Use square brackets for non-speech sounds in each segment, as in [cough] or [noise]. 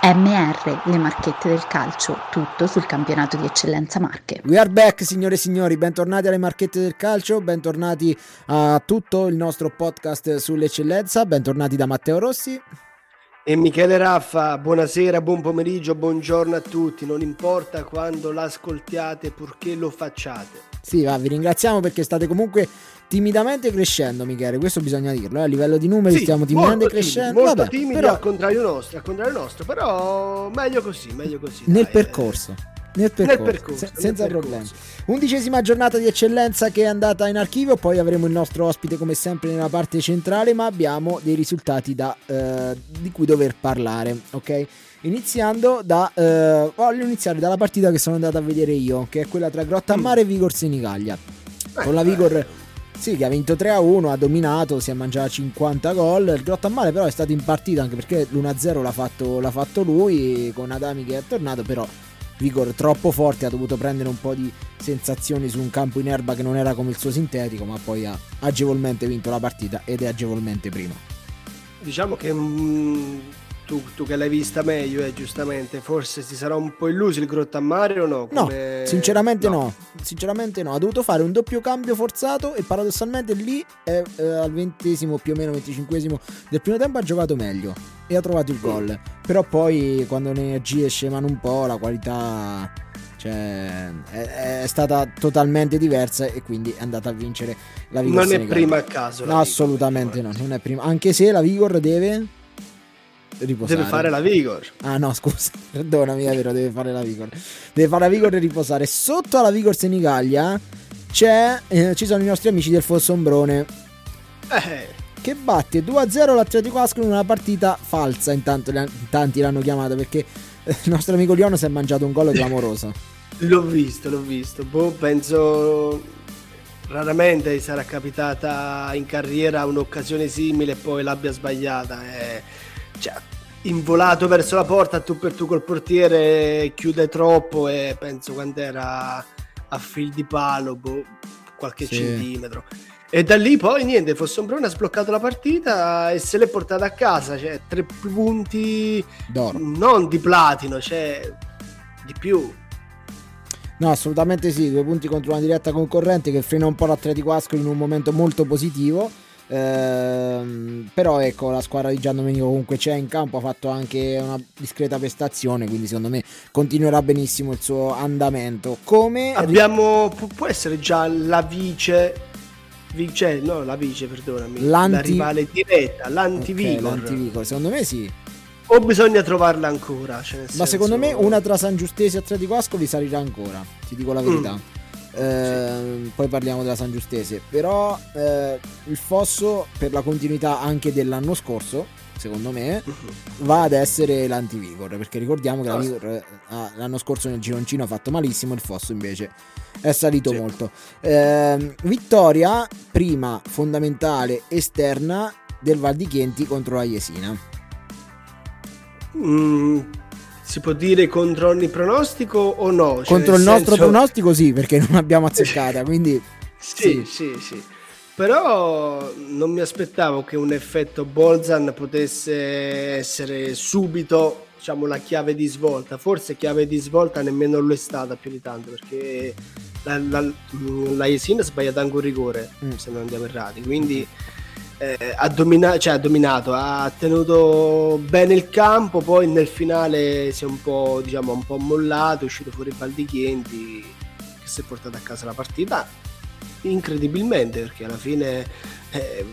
MR, le marchette del calcio, tutto sul campionato di eccellenza Marche. We are back signore e signori, bentornati alle marchette del calcio, bentornati a tutto il nostro podcast sull'eccellenza, bentornati da Matteo Rossi. E Michele Raffa, buonasera, buon pomeriggio, buongiorno a tutti, non importa quando l'ascoltiate purché lo facciate. Sì, va, vi ringraziamo perché state comunque timidamente crescendo, Michele. Questo bisogna dirlo. Eh? A livello di numeri sì, stiamo timidamente crescendo. Timidi, molto Vabbè, timidi però... al contrario nostro, al contrario nostro, però meglio così, meglio così. Nel dai, percorso. Eh. Nel percorso, nel percorso se- senza nel problemi. Percorso. Undicesima giornata di eccellenza che è andata in archivio, poi avremo il nostro ospite come sempre nella parte centrale, ma abbiamo dei risultati da, eh, di cui dover parlare, ok? Iniziando da eh, voglio iniziare dalla partita che sono andato a vedere io, che è quella tra Grotta a mm. Mare e Vigor Senigallia. Con la Vigor sì, che ha vinto 3-1, ha dominato, si è mangiato 50 gol. Il Grotta a Mare però è stato in partita anche perché l'1-0 l'ha fatto, l'ha fatto lui con Adami che è tornato, però Vigor troppo forte, ha dovuto prendere un po' di sensazioni su un campo in erba che non era come il suo sintetico, ma poi ha agevolmente vinto la partita ed è agevolmente primo. Diciamo che mh, mm, tu, tu, che l'hai vista meglio, eh, giustamente, forse si sarà un po' illuso il Grottammare o no? Come... No, sinceramente no. no. Sinceramente no, ha dovuto fare un doppio cambio forzato e paradossalmente lì è, eh, al ventesimo più o meno venticinquesimo del primo tempo ha giocato meglio e ha trovato il gol. Mm. Però poi quando le energie scemano un po', la qualità cioè, è, è, stata totalmente diversa e quindi è andata a vincere la Vigor. Non è prima a caso. No, assolutamente no, non è prima. Anche se la Vigor deve riposare. Deve fare la Vigor. Ah no, scusa, [laughs] perdonami, è vero, deve fare la Vigor. Deve fare la Vigor e riposare. Sotto alla Vigor Senigallia c'è, eh, ci sono i nostri amici del Fossombrone. Eh. Che batte 2-0 l'Atletico Ascoli in una partita falsa, intanto tanti l'hanno chiamata perché il nostro amico Liono si è mangiato un gol clamoroso. [laughs] l'ho visto, l'ho visto. Boh, penso raramente sarà capitata in carriera un'occasione simile e poi l'abbia sbagliata. Eh cioè, involato verso la porta tu per tu col portiere chiude troppo e penso quando era a fil di palo boh, qualche sì. centimetro. E da lì poi niente Fossombrone ha sbloccato la partita e se l'è portata a casa cioè tre punti d'oro. non di platino cioè di più. No, assolutamente sì, due punti contro una diretta concorrente che frena un po' l'Atletico Ascoli in un momento molto positivo Ehm, però ecco la squadra di Gian Domenico comunque c'è in campo ha fatto anche una discreta prestazione quindi secondo me continuerà benissimo il suo andamento. Come abbiamo può essere già la vice vice no la vice perdonami L'anti... la rivale diretta l'antivigor. Okay, l'antivigor secondo me sì. O bisogna trovarla ancora cioè ma senso... secondo me una tra San Giustese e Atletico Ascoli salirà ancora ti dico la verità. mm eh, poi parliamo della San Giustese. Però eh, il Fosso, per la continuità anche dell'anno scorso, secondo me, va ad essere l'antivigor. Perché ricordiamo che la Vigor eh, l'anno scorso nel gironcino ha fatto malissimo, il Fosso invece è salito sì. molto. Eh, vittoria prima fondamentale esterna del Val di Chienti contro la Jesina. Mm, si può dire contro ogni pronostico o no? Cioè, contro il senso... nostro pronostico sì, perché non abbiamo [laughs] azzeccata, quindi... sì, sì, sì, sì. Però non mi aspettavo che un effetto Bolzan potesse essere subito diciamo, la chiave di svolta. Forse chiave di svolta nemmeno lo è stata più di tanto perché la, la, la Jesina ha sbagliato anche un rigore, mm. se non andiamo errati. Quindi eh, ha, domina- cioè, ha, dominato, ha tenuto bene il campo, poi nel finale si è un po', diciamo, un po mollato, è uscito fuori Baldichienti che si è portato a casa la partita incredibilmente perché alla fine eh,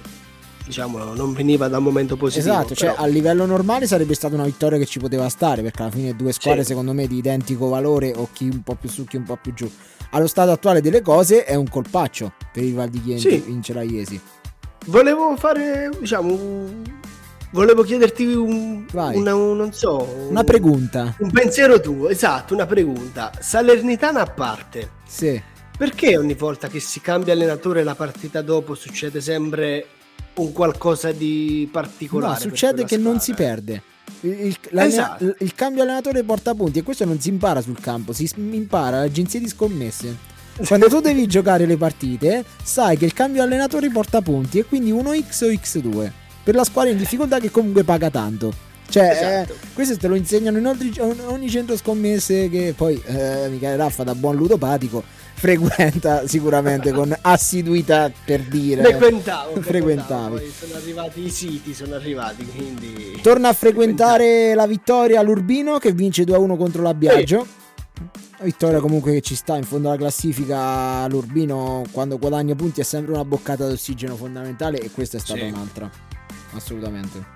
diciamo non veniva da un momento positivo. Esatto, cioè, però... cioè a livello normale sarebbe stata una vittoria che ci poteva stare perché alla fine due squadre sì. secondo me di identico valore o chi un po' più su chi un po' più giù. Allo stato attuale delle cose è un colpaccio per il Val di Chienti sì. vincere a Iesi. Volevo fare, diciamo, volevo chiederti un, una, un, non so, una pregunta. Un pensiero tuo, esatto, una pregunta. Salernitana a parte. Sì. Perché ogni volta che si cambia allenatore la partita dopo succede sempre un qualcosa di particolare? No, succede che squadra. non si perde. Il, il, esatto. il, cambio allenatore porta punti e questo non si impara sul campo, si impara all'agenzia di scommesse. Quando tu devi giocare le partite, sai che il cambio allenatore porta punti e quindi 1x o x2 per la squadra in difficoltà che comunque paga tanto. Cioè, esatto. eh, questo te lo insegnano in ogni, ogni centro scommesse che poi eh, Michele Raffa da buon ludopatico frequenta sicuramente con [laughs] assiduità per dire. Frequentavo, [laughs] frequentavi. Poi sono arrivati i siti, sono arrivati, quindi... Torna a frequentare la vittoria l'Urbino che vince 2-1 contro la Biagio. Vittoria comunque che ci sta in fondo alla classifica l'Urbino quando guadagna punti è sempre una boccata d'ossigeno fondamentale e questa è stata sì. un'altra assolutamente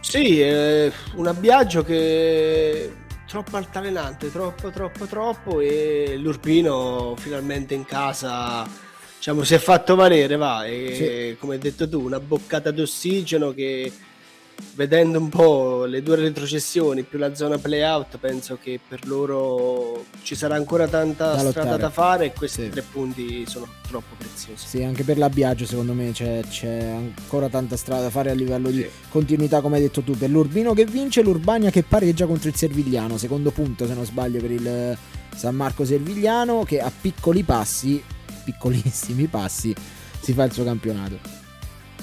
sì, è un abbiaggio che troppo altalenante, troppo, troppo, troppo e l'Urpino finalmente in casa diciamo, si è fatto valere, va, e sì. come hai detto tu, una boccata d'ossigeno che vedendo un po' le due retrocessioni più la zona playout penso che per loro ci sarà ancora tanta da strada da fare e questi sì. tre punti sono troppo preziosi. Sì anche per l'abbiaggio secondo me c'è, c'è, ancora tanta strada da fare a livello sì. di continuità come hai detto tu. Per l'Urbino che vince l'Urbania che pareggia contro il Servigliano. Secondo punto se non sbaglio per il San Marco Servigliano che a piccoli passi piccolissimi passi si fa il suo campionato.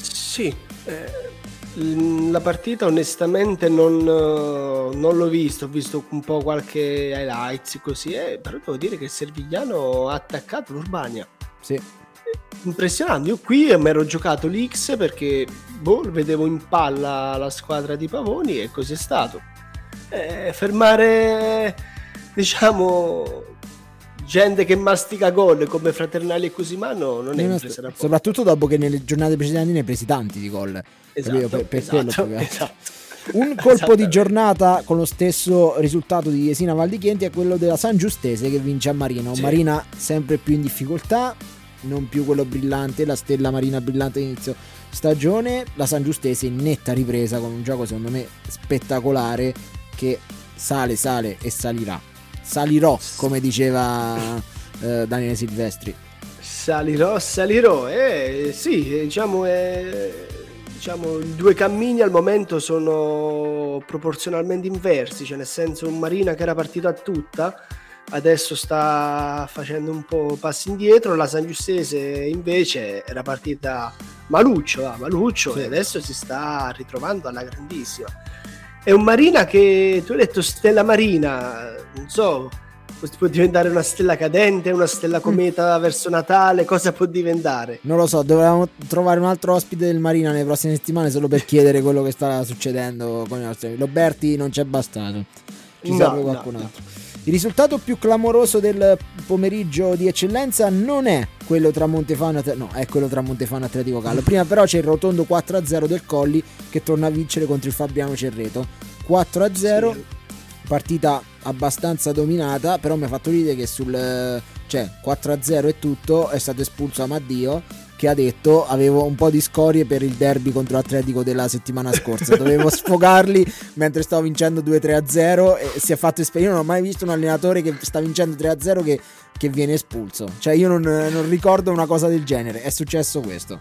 Sì eh la partita onestamente non, non, l'ho visto, ho visto un po' qualche highlights così, eh, però devo dire che il Servigliano ha attaccato l'Urbania. Sì. Impressionante, io qui mi ero giocato l'X perché boh, vedevo in palla la squadra di Pavoni e così è stato. Eh, fermare, diciamo, gente che mastica gol come Fraternali e Cosimano non è impresa da Soprattutto dopo che nelle giornate precedenti ne hai presi tanti di gol. Esatto, per, per esatto, esatto. Un [laughs] colpo di giornata con lo stesso risultato di Jesina Valdichienti è quello della San Giustese che vince a Marina. Sì. Marina sempre più in difficoltà, non più quello brillante, la stella marina brillante all'inizio stagione. La San Giustese in netta ripresa con un gioco secondo me spettacolare che sale, sale e salirà salirò, come diceva eh, Daniele Silvestri. Salirò, salirò, eh, sì, diciamo, eh, diciamo, i due cammini al momento sono proporzionalmente inversi, cioè nel senso un Marina che era partito a tutta, adesso sta facendo un po' passi indietro, la San Giustese invece era partita maluccio, ah, maluccio sì. e adesso si sta ritrovando alla grandissima è un Marina che tu hai detto stella marina, non so, può diventare una stella cadente, una stella mm. cometa mm. verso Natale, cosa può diventare? Non lo so, dovevamo trovare un altro ospite del Marina nelle prossime settimane solo per chiedere quello che sta succedendo con i nostri. Roberti non c'è bastato, ci no, serve qualcun altro. No. Il risultato più clamoroso del pomeriggio di eccellenza non è quello tra Montefano e no, è quello tra Montefano e Atletico Gallo. Prima però c'è il rotondo 4-0 del Colli che torna a vincere contro il Fabriano Cerreto. 4-0, sì. partita abbastanza dominata, però mi ha fatto ridere che sul cioè 4-0 e tutto è stato espulso Amaddio che ha detto avevo un po' di scorie per il derby contro l'Atletico della settimana scorsa dovevo [laughs] sfogarli mentre stavo vincendo 2-3-0 e si è fatto esperienza io non ho mai visto un allenatore che sta vincendo 3-0 che, che viene espulso cioè io non, non ricordo una cosa del genere è successo questo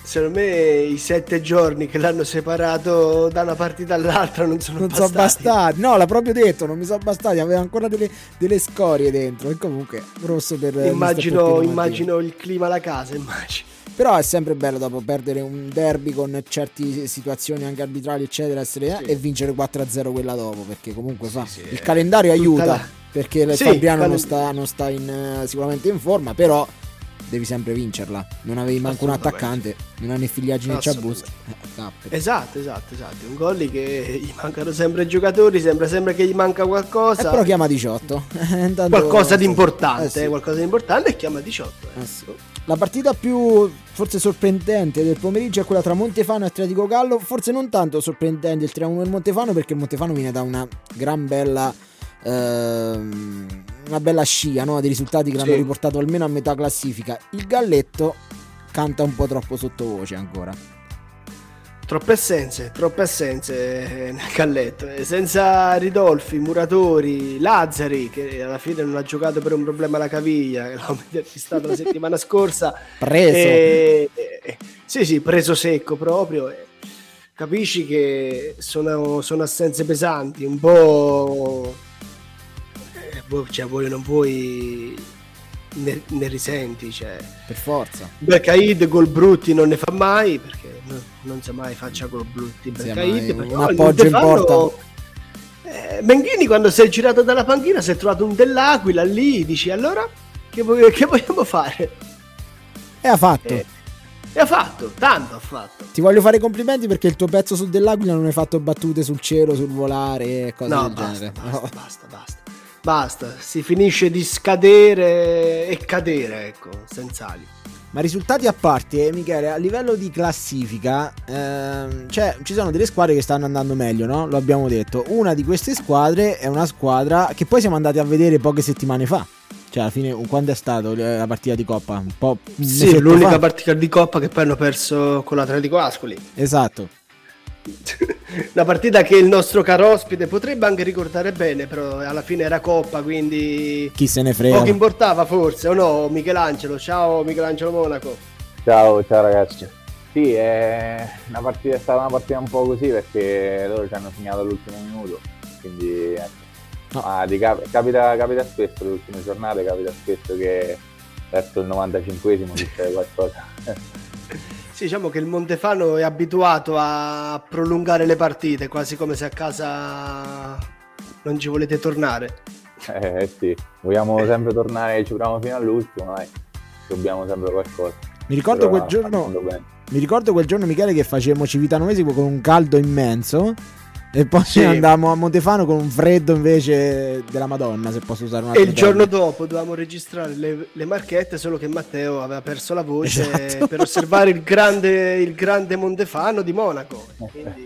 secondo me i sette giorni che l'hanno separato da una partita all'altra non sono non bastati. sono bastati. No, l'ha proprio detto, non mi sono bastati, aveva ancora delle, delle scorie dentro. E comunque, rosso per... Immagino, immagino il clima alla casa, immagino. Però è sempre bello dopo perdere un derby con certe situazioni anche arbitrali, eccetera, essere, sì. e vincere 4-0 quella dopo, perché comunque fa. Sì, il calendario aiuta, la... perché il Fabriano non sta, non sta in, sicuramente in forma, però devi sempre vincerla. Non avevi manco un attaccante, non hai né Figliaggi né Ciabus. Eh, esatto, esatto, esatto. Un gol che gli mancano sempre giocatori, sembra sempre che gli manca qualcosa. Eh, però chiama 18. [laughs] Intanto... Qualcosa di importante, eh sì. qualcosa di importante e chiama 18. Eh. Sì. La partita più forse sorprendente del pomeriggio è quella tra Montefano e Atletico Gallo. Forse non tanto sorprendente il 3-1 del Montefano perché il Montefano viene da una gran bella ehm, una bella scia no? di risultati che sì. l'hanno riportato almeno a metà classifica. Il Galletto canta un po' troppo sottovoce ancora. Troppe assenze, troppe assenze eh, nel Galletto. Eh, senza Ridolfi, Muratori, Lazzari, che alla fine non ha giocato per un problema alla caviglia, che l'ho [laughs] stato la settimana scorsa. Preso. E, e, sì, sì, preso secco proprio. E, capisci che sono, sono assenze pesanti, un po' cioè vuoi non vuoi ne, ne risenti. Cioè. Per forza. Bercaid gol brutti non ne fa mai perché non, non sa mai faccia gol brutti. Bercaid, un appoggio importante. Eh, Menghini quando si è girato dalla panchina si è trovato un dell'Aquila lì, dici allora che, [laughs] che vogliamo fare? E ha fatto. Eh, e ha fatto, tanto ha fatto. Ti voglio fare i complimenti perché il tuo pezzo su dell'Aquila non hai fatto battute sul cielo, sul volare e cose no, del basta, genere. Basta, no. basta, basta. Basta, si finisce di scadere e cadere, ecco, senza ali. Ma risultati a parte, eh, Michele, a livello di classifica, ehm, cioè, ci sono delle squadre che stanno andando meglio, no? Lo abbiamo detto. Una di queste squadre è una squadra che poi siamo andati a vedere poche settimane fa. Cioè, alla fine, quando è stata la partita di Coppa? Un po'. Un sì, l'unica fa. partita di Coppa che poi hanno perso con l'Atletico Ascoli. Esatto. [laughs] Una partita che il nostro caro ospite potrebbe anche ricordare bene, però alla fine era Coppa, quindi... Chi se ne frega. Poco importava forse, o no? Michelangelo, ciao Michelangelo Monaco. Ciao, ciao ragazzi. Sì, è, una partita, è stata una partita un po' così perché loro ci hanno segnato all'ultimo minuto, quindi ecco. No. Ah, capita, capita, spesso, le ultime giornate capita spesso che verso il 95esimo succede qualcosa. [laughs] sì, diciamo che il Montefano è abituato a prolungare le partite, quasi come se a casa non ci volete tornare. Eh sì, vogliamo sempre tornare, ci proviamo fino all'ultimo, dai. Dobbiamo sempre qualcosa. Mi ricordo Però, quel giorno... Mi ricordo quel giorno, Michele, che facevamo Civitano Mesico con un caldo immenso e poi sì. andavamo a Montefano con un freddo invece della Madonna, se posso usare una E il giorno dopo dovevamo registrare le, le, marchette, solo che Matteo aveva perso la voce esatto. per osservare il grande, il grande Montefano di Monaco. Quindi...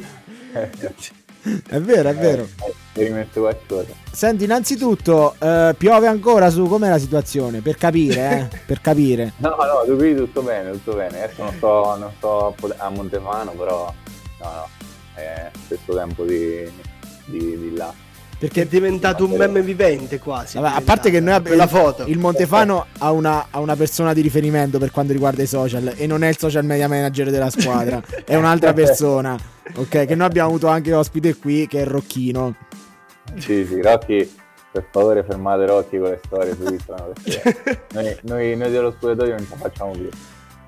[laughs] è vero, è vero. Eh, qualcosa. Senti, innanzitutto, eh, piove ancora su com'è la situazione? Per capire, eh? [laughs] per capire. No, no, tu qui tutto bene, tutto bene. Adesso non sto, non sto a Montefano, però no, no è stesso tempo di, di, di là. Perché è diventato un meme vivente quasi. Vabbè, a parte che noi abbiamo la foto. Il Montefano ha una, ha una, persona di riferimento per quanto riguarda i social e non è il social media manager della squadra, [laughs] è un'altra persona. Ok, che noi abbiamo avuto anche ospite qui che è Rocchino. Sì, sì, Rocchi, per favore fermate Rocchi con le storie su Instagram perché [laughs] noi, noi, noi dello spogliatoio non ce la facciamo più.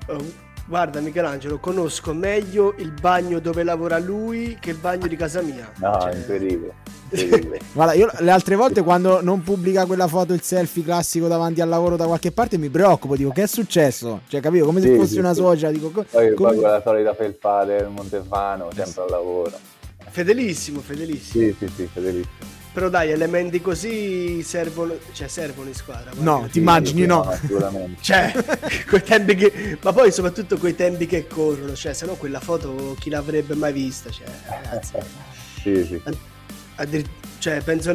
Oh Guarda Michelangelo, conosco meglio il bagno dove lavora lui che il bagno di casa mia. No, cioè... incredibile. [laughs] incredibile. Guarda, io le altre volte quando non pubblica quella foto, il selfie classico davanti al lavoro da qualche parte, mi preoccupo, dico che è successo? Cioè, capito? Come se sì, fosse sì, una socia. Dico, co- poi, come... poi la solita felpata del Montefano, sempre al lavoro. Fedelissimo, fedelissimo. Sì, sì, sì, fedelissimo. Però dai, elementi così servono, cioè servono in squadra. No, ti immagini no? Assolutamente. cioè, [laughs] quei tempi che... Ma poi soprattutto quei tempi che corrono, cioè, se no quella foto chi l'avrebbe mai vista? Cioè, ragazzi. [laughs] sì, sì. Addir... Cioè, penso...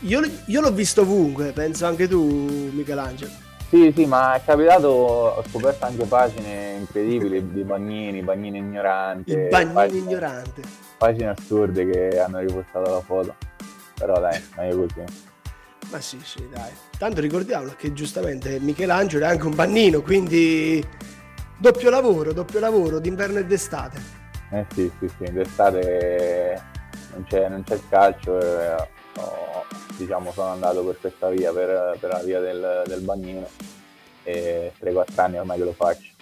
Io, io l'ho visto ovunque, penso anche tu, Michelangelo. Sì, sì, ma è capitato, ho scoperto anche pagine incredibili di bagnini, bagnini ignoranti. Il pagine, ignorante. Pagine assurde che hanno ripostato la foto però dai, meglio così. Ma sì, sì, dai. Tanto ricordiamolo che giustamente Michelangelo è anche un bannino, quindi doppio lavoro, doppio lavoro d'inverno e d'estate. Eh sì, sì, sì, d'estate non c'è, non c'è il calcio, eh, oh, diciamo sono andato per questa via, per, per la via del, del bagnino e 3-4 anni ormai che lo faccio.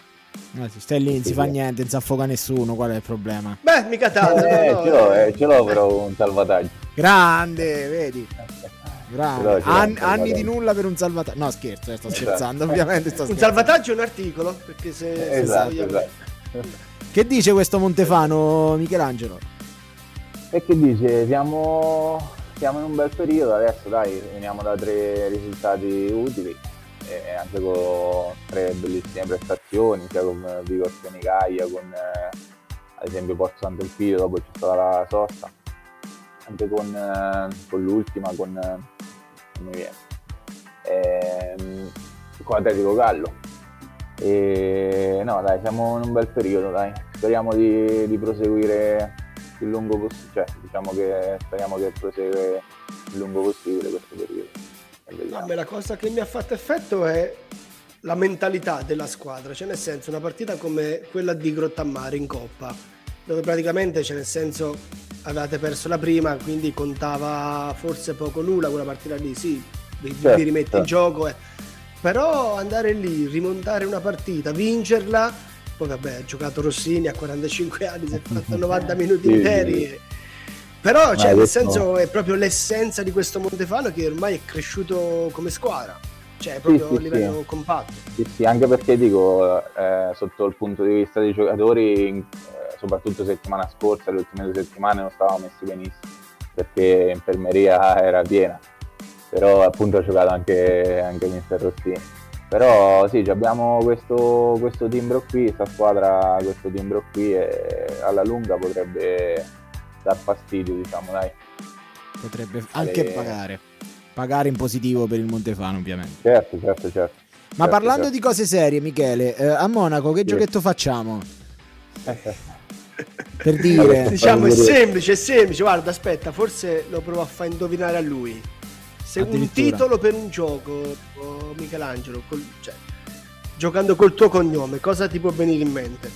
No, stai lì, non si fa niente, non si affoga nessuno, qual è il problema? Beh, mica tanto. Eh, no, ce, l'ho, eh, ce l'ho però un salvataggio. Grande, vedi? [laughs] Grande. An- anni di nulla per un salvataggio. No, scherzo, eh, sto esatto. scherzando, ovviamente. Sto scherzando. Un salvataggio è un articolo, perché se... Esatto, se esatto. Che dice questo Montefano, Michelangelo? E che dice? Siamo, siamo in un bel periodo adesso, dai, veniamo da tre risultati utili e anche con tre bellissime prestazioni, sia con Vigo Senicaia, con eh, ad esempio Porto Sant'Elpidio, dopo c'è stata la sosta, anche con, eh, con l'ultima, con, eh, ehm, con Atletico Gallo. E no dai, siamo in un bel periodo, dai. Speriamo di, di proseguire il lungo possibile, cioè diciamo che speriamo che prosegue il lungo possibile questo periodo. Vabbè, la cosa che mi ha fatto effetto è la mentalità della squadra, cioè nel senso una partita come quella di Grottammare in Coppa, dove praticamente, cioè nel senso, avevate perso la prima, quindi contava forse poco nulla quella partita lì, sì, vi, certo, vi rimetti certo. in gioco. Eh. Però andare lì, rimontare una partita, vincerla, poi vabbè, ha giocato Rossini a 45 anni, si è fatto [laughs] 90 minuti interi. Sì. Però, cioè, nel senso, è proprio l'essenza di questo Montefano che ormai è cresciuto come squadra, cioè proprio sì, a livello compatto. Sì, sì, anche perché dico, eh, sotto il punto di vista dei giocatori, eh, soprattutto settimana scorsa, le ultime due settimane non stavamo messi benissimo, perché l'infermeria era piena però appunto ha giocato anche, anche Mister Rossini. Però sì, abbiamo questo, questo timbro qui, questa squadra, questo timbro qui e alla lunga potrebbe dar fastidio, diciamo, dai. Potrebbe anche e... pagare. Pagare in positivo per il Montefano, ovviamente. Certo, certo, certo. Ma certo, parlando certo. di cose serie, Michele, eh, a Monaco che sì. giochetto facciamo? [laughs] per dire... Diciamo è semplice, è semplice. Guarda, aspetta, forse lo provo a far indovinare a lui se un titolo per un gioco, oh, Michelangelo, col, cioè, giocando col tuo cognome, cosa ti può venire in mente?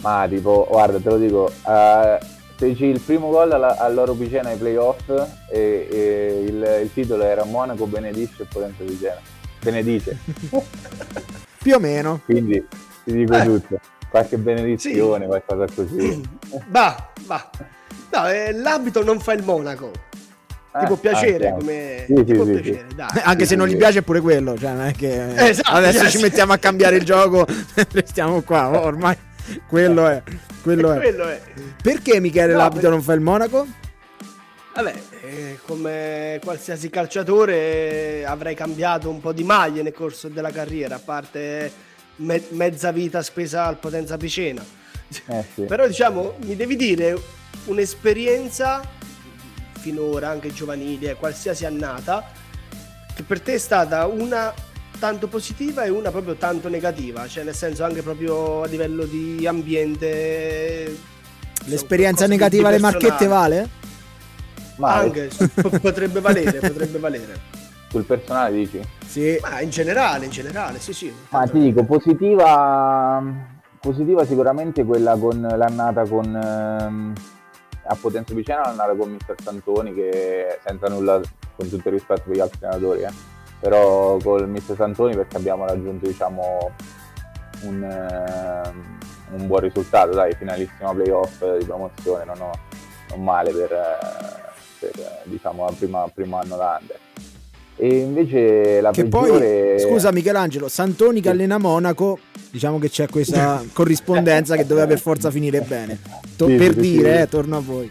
Ma tipo, guarda, te lo dico, uh, feci il primo gol alla, all'Oro Picena ai playoff e, e il, il, titolo era Monaco benedice e Potenza Picena. Benedice. [laughs] Più o meno. Quindi ti dico eh. tutto. Qualche benedizione, sì. qualcosa così. [clears throat] Va, va. No, eh, l'abito non fa il Monaco ti può eh, piacere anche, come sì, ti può piacere, dai. anche se non gli piace pure quello cioè non è che esatto, adesso ci mettiamo a cambiare il gioco [laughs] restiamo qua ormai [laughs] quello è quello, è. quello è. perché Michele no, l'abito per... non fa il Monaco? Vabbè, eh, come qualsiasi calciatore avrei cambiato un po' di maglie nel corso della carriera, a parte me- mezza vita spesa al Potenza Picena. Eh, sì. [laughs] Però diciamo, mi devi dire un'esperienza finora, anche giovanili, eh, qualsiasi annata, che per te è stata una tanto positiva e una proprio tanto negativa, cioè nel senso anche proprio a livello di ambiente. L'esperienza negativa alle marchette vale? Ma anche, potrebbe valere, potrebbe valere. Sul personale dici? Sì. Ma in generale, in generale, sì sì. Ma ti dico, positiva, positiva sicuramente quella con l'annata con... Ehm a Potenza Picena andare con Mister Santoni che senza nulla con tutto il rispetto per gli altri allenatori eh. Però il Mister Santoni perché abbiamo raggiunto diciamo un, uh, un buon risultato dai finalissima playoff di promozione non, ho, non male per, per diciamo il primo, anno da under e invece la che peggiore... poi, scusa Michelangelo, Santoni che allena Monaco, diciamo che c'è questa [laughs] corrispondenza che doveva per forza finire bene. To- sì, per sì, dire. Eh, torno a voi.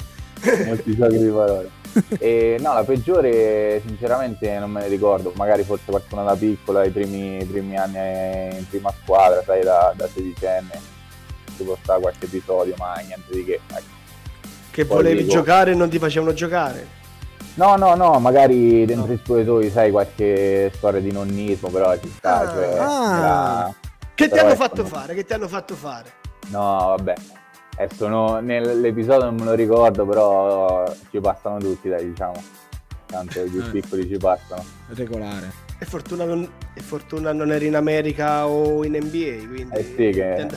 Molti giochi di parole. E, no, la peggiore sinceramente non me ne ricordo, magari forse qualcuno da piccola, i primi, i primi anni in prima squadra, sai, da, da sedicenne, ci può stare qualche episodio, ma niente di che. Ecco. Che Poi volevi dico... giocare e non ti facevano giocare? No, no, no, magari dentro no. i spogliatoi sai qualche storia di nonnismo, però ci sta. Ah, cioè, ah. Era... Che ti hanno ecco, fatto fare? Che ti hanno fatto fare? No, vabbè. Adesso no, nell'episodio non me lo ricordo, però ci passano tutti, dai, diciamo. Tanto i più eh. piccoli ci passano. Regolare. E fortuna, non, e fortuna non eri in America o in NBA, quindi... Eh sì, che...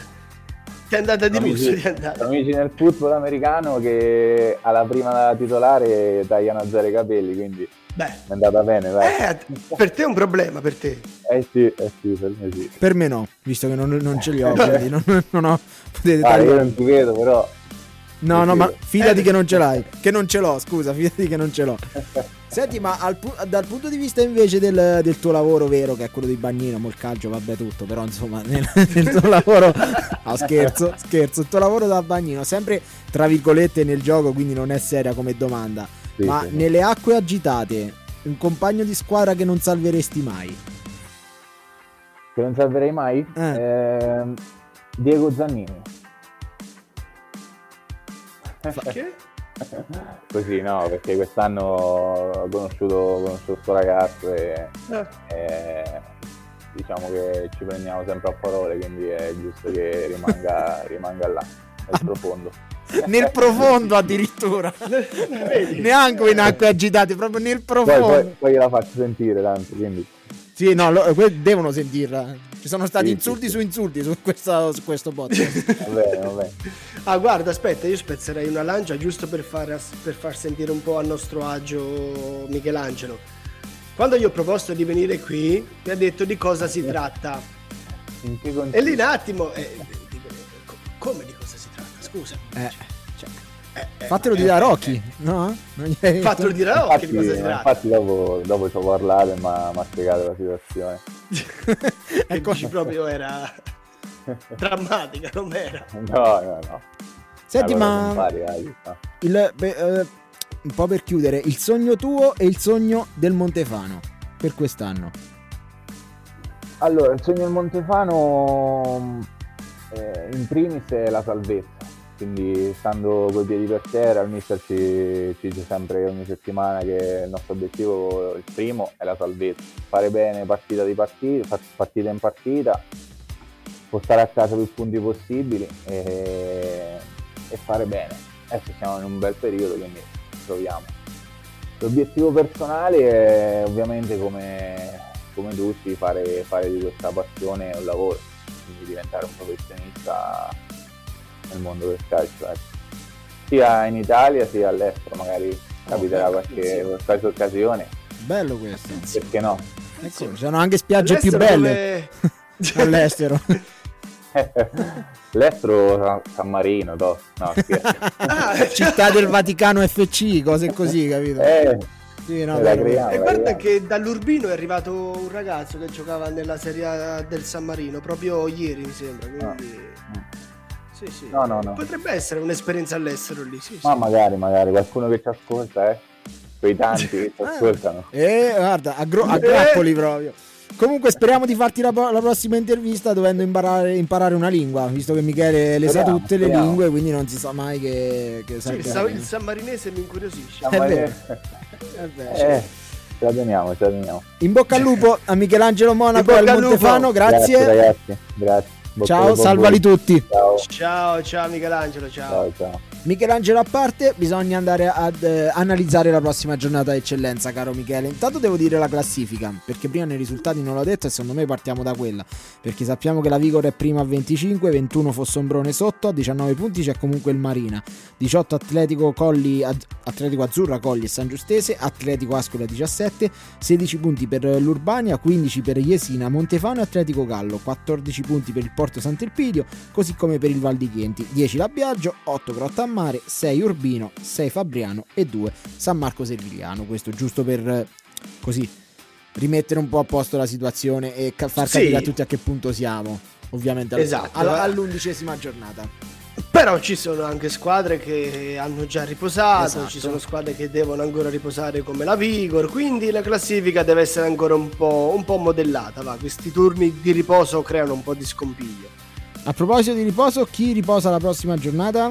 Ti è andata di lusso. Ti è andata. Amici nel football americano che alla prima titolare tagliano a zero i capelli, quindi Beh. è andata bene. Eh, per te è un problema, per te. Eh sì, eh sì, per me sì. Per me no, visto che non, non ce li ho, quindi non, non ho... Potete ah, io non ti vedo, però... No, no, ma fidati che non ce l'hai. Che non ce l'ho, scusa, fidati che non ce l'ho. Senti, ma al, dal punto di vista invece del, del, tuo lavoro vero, che è quello di bagnino, molcaggio, vabbè tutto, però insomma nel, nel tuo lavoro, [laughs] no scherzo, scherzo, il tuo lavoro da bagnino, sempre tra virgolette nel gioco, quindi non è seria come domanda, sì, ma sì. nelle acque agitate, un compagno di squadra che non salveresti mai? Che non salverei mai? Eh. Eh, Diego Zannini. Perché? [laughs] Così no, perché quest'anno ho conosciuto, ho conosciuto questo ragazzo e, eh. e, diciamo che ci prendiamo sempre a parole, quindi è giusto che rimanga, [laughs] rimanga là, nel profondo. Nel profondo addirittura neanche in acque agitate proprio nel profondo poi, poi, poi gliela faccio sentire tanto quindi sì no lo, devono sentirla ci sono stati sì, insulti sì, su insulti su, questa, su questo podcast. [laughs] va bene, va bene. Ah, guarda, aspetta, io spezzerei una lancia giusto per far, per far sentire un po' a nostro agio Michelangelo. quando gli ho proposto di venire qui, mi ha detto di cosa si tratta. e lì un attimo, eh, come di? Scusa. Eh, cioè, eh, eh, Fatelo dire a Rocky, no? Fatelo dire a Rocky di cosa si tratta. Infatti dopo, dopo ci ho parlato e mi ha spiegato la situazione. [laughs] ecco. proprio era [laughs] drammatica, non era? No, no, no. Senti, ma impari, il, beh, eh, un po' per chiudere, il sogno tuo e il sogno del Montefano per quest'anno? Allora, il sogno del Montefano eh, in primis è la salvezza, quindi stando coi piedi per terra il mister ci, ci dice sempre ogni settimana che il nostro obiettivo, il primo, è la salvezza, fare bene partita di partita, partita in partita, portare a casa più punti possibili e, e fare bene. Adesso siamo in un bel periodo, quindi troviamo. L'obiettivo personale è ovviamente come, come tutti fare, fare, di questa passione un lavoro, quindi diventare un professionista nel mondo del calcio. Ecco. Sia in Italia sia all'estero, magari capiterà qualche, qualche occasione. Bello questo. Perché no? Ecco, ci sono anche spiagge all'estero più belle come... [laughs] all'estero. [laughs] L'estero San Marino, no, no ah, [laughs] Città del Vaticano FC, cose così, capito? Eh, sì, no, creiamo, e guarda che dall'Urbino è arrivato un ragazzo che giocava nella Serie A del San Marino proprio ieri, mi sembra. Quindi... No. Sì, sì. No, no, no. Potrebbe essere un'esperienza all'estero lì. Sì, Ma magari, magari qualcuno che ci ascolta, eh? Quei tanti che ci [laughs] ascoltano. Eh, guarda, a, gro- a grappoli proprio. Comunque speriamo di farti la, la prossima intervista dovendo imparare, imparare, una lingua, visto che Michele le speriamo, sa tutte speriamo. le lingue, quindi non si sa mai che, che sì, il, il San Marinese mi incuriosisce. È vero. [laughs] È vero. Eh, ce la teniamo, ce la teniamo. In bocca al lupo a Michelangelo Monaco e al Montefano, grazie. Grazie ragazzi, grazie. Ciao, salvali tutti. Ciao. ciao, ciao Michelangelo, ciao. ciao, ciao. Michelangelo a parte, bisogna andare ad eh, analizzare la prossima giornata d'eccellenza, caro Michele. Intanto devo dire la classifica, perché prima nei risultati non l'ho detto e secondo me partiamo da quella. Perché sappiamo che la Vigor è prima a 25, 21 Fossombrone sotto, a 19 punti c'è comunque il Marina, 18 Atletico Colli, Atletico Azzurra Colli e San Giustese, Atletico Ascoli a 17, 16 punti per l'Urbania, 15 per Jesina, Montefano e Atletico Gallo, 14 punti per il Porto Sant'Elpidio, così come per il Val di Chienti, 10 la Biagio, 8 Grotta Mare, 6 Urbino, 6 Fabriano e 2 San Marco Servigliano. Questo giusto per eh, così rimettere un po' a posto la situazione e far capire sì. a tutti a che punto siamo, ovviamente esatto. all- all'undicesima giornata. Però ci sono anche squadre che hanno già riposato, esatto. ci sono squadre che devono ancora riposare come la Vigor, quindi la classifica deve essere ancora un po', un po modellata. Va. Questi turni di riposo creano un po' di scompiglio. A proposito di riposo, chi riposa la prossima giornata?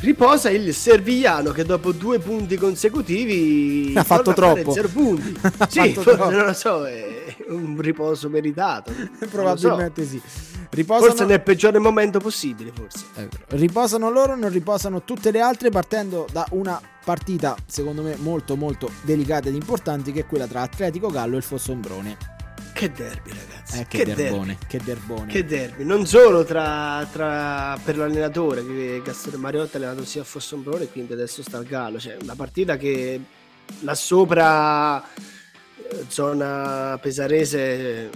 Riposa il Servigliano che dopo due punti consecutivi ha fatto troppo. Zero punti. [laughs] sì, forse, [laughs] non lo so, è un riposo meritato. Probabilmente so. sì. Riposano... Forse nel peggiore momento possibile, forse. Riposano loro, non riposano tutte le altre partendo da una partita secondo me molto molto delicata ed importante che è quella tra Atletico Gallo e il Fossombrone. Che derby, ragazzi. Eh, che, che derbone, derby. che derbone. Che derby. Non solo tra, tra, per l'allenatore, che Gastone Mariotta ha allenato sia a Fossombrone, quindi adesso sta al Gallo. Cioè, una partita che là sopra, eh, zona pesarese,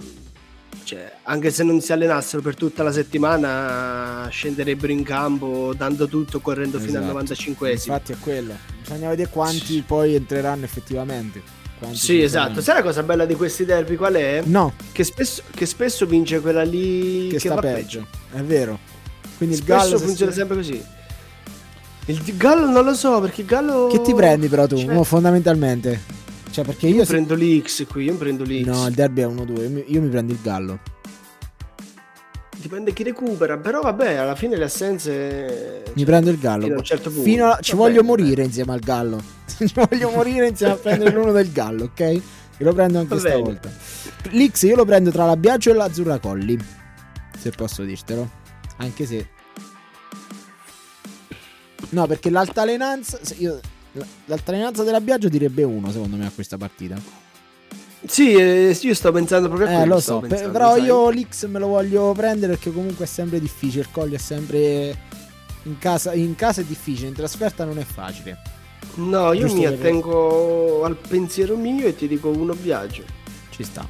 cioè, anche se non si allenassero per tutta la settimana, scenderebbero in campo dando tutto, correndo esatto. fino al 95 esimo Infatti è quello. Bisogna vedere quanti poi entreranno effettivamente. Sì, esatto. Sai la cosa bella di questi derby qual è? No. Che spesso, che spesso vince quella lì che, che sta peggio. peggio. È vero. Quindi il Gallo funziona si... sempre così. Il Gallo non lo so perché il Gallo. Che ti prendi però tu? Cioè... No, fondamentalmente. Cioè, perché io. Io se... prendo l'X qui, io prendo l'X. No, il derby è 1-2. Io mi prendo il Gallo. Dipende chi recupera, però vabbè, alla fine le assenze. Mi cioè, prendo il Gallo. Fino a un certo punto. Fino a... Ci vabbè, voglio morire vabbè. insieme al Gallo. [laughs] ci voglio morire insieme a prendere l'uno del Gallo, ok? E lo prendo anche stavolta. L'X io lo prendo tra la Biagio e l'Azzurra Colli. Se posso dirtelo. Anche se. No, perché l'altalenanza. Io, l'altalenanza della Biagio direbbe uno, secondo me, a questa partita. Sì, eh, io sto pensando proprio a quello. Eh, lo so, pensando, però sai. io l'X me lo voglio prendere perché comunque è sempre difficile. Il Colli è sempre. In casa, in casa è difficile, in trasferta non è facile. No, io mi attengo al pensiero mio e ti dico uno Biagio. Ci sta.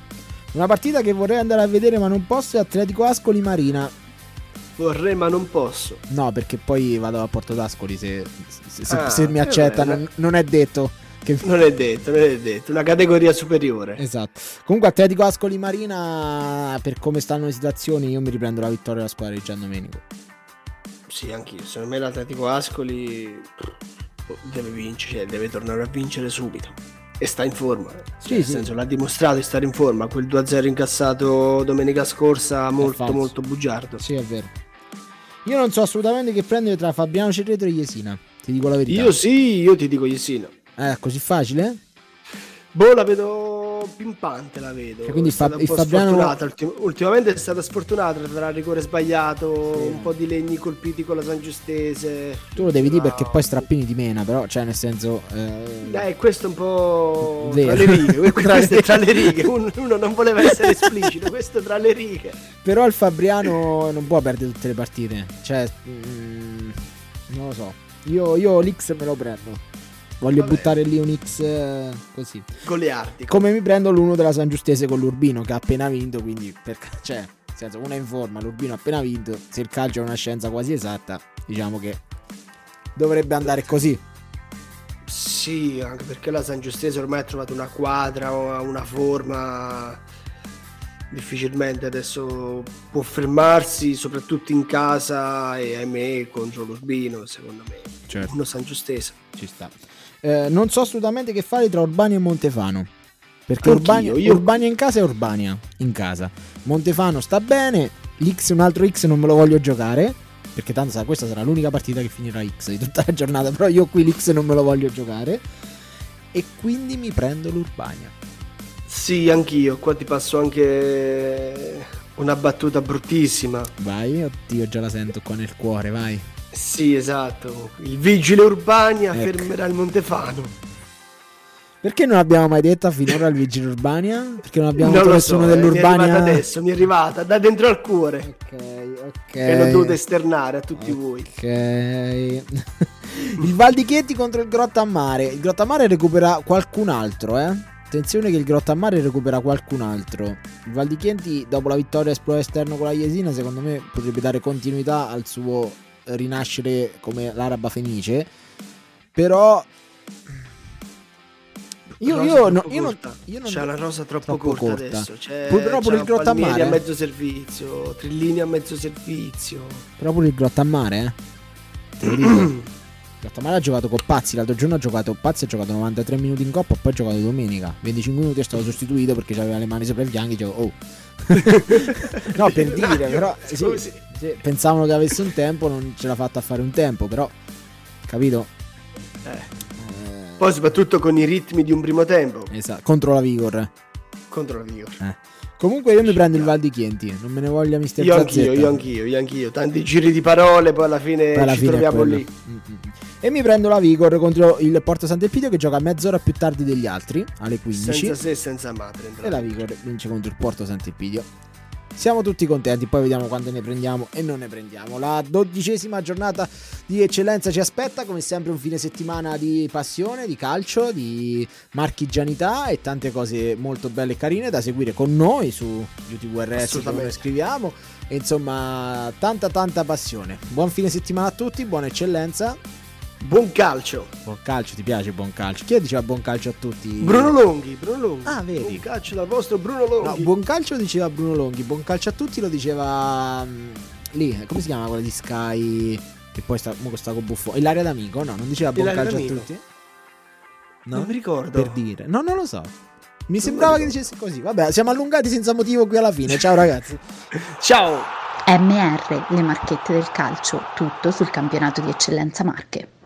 Una partita che vorrei andare a vedere ma non posso è Atletico Ascoli Marina. Vorrei ma non posso. No, perché poi vado a Porto d'Ascoli se, se, se, ah, se mi accetta, non, non è detto. Che... Non è detto, non è detto, una categoria superiore. Esatto. Comunque Atletico Ascoli Marina, per come stanno le situazioni, io mi riprendo la vittoria della squadra di Gian Domenico. Sì, anch'io. Secondo me l'Atletico Ascoli deve vincere, cioè deve tornare a vincere subito. E sta in forma. Sì, cioè, nel sì. senso, l'ha dimostrato di stare in forma. Quel 2-0 incassato domenica scorsa, molto, molto bugiardo. Sì, è vero. Io non so assolutamente che prendere tra Fabiano Cerretro e Jesina. Ti dico la verità. Io sì, io ti dico Jesina. Eh, così facile? Boh, la vedo pimpante, la vedo. Cioè, quindi fa- il Fabiano... Ultim- ultimamente è stata sfortunata tra rigore sbagliato, sì. un po' di legni colpiti con la San Giustese. Tu lo devi no. dire perché poi strappini di mena, però, cioè nel senso... Eh... Dai, questo è un po' Vero. tra le righe, [laughs] questo è tra le righe, uno, uno non voleva essere esplicito, questo è tra le righe. Però il Fabriano non può perdere tutte le partite, cioè... Mm, non lo so. Io, io l'X me lo prendo. Voglio Vabbè. buttare lì un X eh, così. Goliardico. Come mi prendo l'uno della San Giustese con l'Urbino che ha appena vinto, quindi per, cioè, nel senso, uno è in forma, l'Urbino ha appena vinto. Se il calcio è una scienza quasi esatta, diciamo che dovrebbe andare così. Sì, anche perché la San Giustese ormai ha trovato una quadra, una forma difficilmente adesso può fermarsi, soprattutto in casa e ahimè contro l'Urbino, secondo me. Certo. Uno San Giustese. Ci sta. Eh, non so assolutamente che fare tra Urbania e Montefano. Perché Urbania, io... Urbania in casa e Urbania in casa. Montefano sta bene, l'X un altro X non me lo voglio giocare. Perché tanto sa, questa sarà l'unica partita che finirà X di tutta la giornata. Però io qui l'X non me lo voglio giocare. E quindi mi prendo l'Urbania. Sì, anch'io. Qua ti passo anche una battuta bruttissima. Vai, oddio, già la sento qua nel cuore, vai. Sì, esatto. Il vigile Urbania ecco. fermerà il Montefano. Perché non abbiamo mai detto finora il vigile Urbania? Perché non abbiamo non nessuno so, dell'Urbania. Mi è adesso, mi è arrivata da dentro al cuore. Ok, ok. E l'ho dovuto esternare a tutti okay. voi. Ok. [laughs] il Val di Chieti contro il Grottammare. Il Grottammare recupera qualcun altro, eh? Attenzione che il Grottammare recupera qualcun altro. Il Val di Chieti, dopo la vittoria esploso esterno con la Jesina, secondo me potrebbe dare continuità al suo rinascere come l'Araba Fenice. Però io, io, no, io, non, io non c'è la rosa troppo, troppo corta, corta, adesso c'è, però pure il Grottammare a mezzo servizio Trillini a mezzo servizio. Però pure il Grottammare eh. Te lo dico. [clears throat] Grottammare ha giocato con Pazzi l'altro giorno ha giocato Pazzi ha giocato 93 minuti in coppa poi ha giocato domenica. 25 minuti è stato sostituito perché aveva le mani sopra i fianchi dicevo oh. [laughs] No per dire però sì, sì, pensavano che avesse un tempo non ce l'ha fatta a fare un tempo però capito eh poi soprattutto con i ritmi di un primo tempo. Esatto, contro la Vigor. Contro la Vigor. Eh. Comunque io mi prendo il Val di Chienti, non me ne voglia mister Io anch'io, io anch'io, io anch'io. Tanti giri di parole, poi alla fine poi alla ci fine troviamo lì. Mm-hmm. E mi prendo la Vigor contro il Porto Sant'Elpidio che gioca mezz'ora più tardi degli altri, alle 15. Senza se e senza madre. E la Vigor vince contro il Porto Sant'Elpidio. Siamo tutti contenti, poi vediamo quante ne prendiamo e non ne prendiamo. La dodicesima giornata di eccellenza ci aspetta, come sempre un fine settimana di passione, di calcio, di marchigianità e tante cose molto belle e carine da seguire con noi su UTVRS come scriviamo. E insomma, tanta tanta passione. Buon fine settimana a tutti, buona eccellenza Buon calcio. Buon calcio, ti piace buon calcio? Chi diceva buon calcio a tutti? Bruno Longhi, Bruno Longhi. Ah, vedi. Buon calcio dal vostro Bruno Longhi. No, buon calcio diceva Bruno Longhi, buon calcio a tutti lo diceva um, lì, come si chiama quella di Sky che poi sta con sta con buffo. Ilaria d'amico, no, non diceva buon Ilaria calcio d'amico. a tutti? No? Non mi ricordo. Per dire. No, non lo so. Mi non sembrava che dicesse così. Vabbè, siamo allungati senza motivo qui alla fine. Ciao ragazzi. [laughs] Ciao. MR, le marchette del calcio, tutto sul campionato di eccellenza Marche.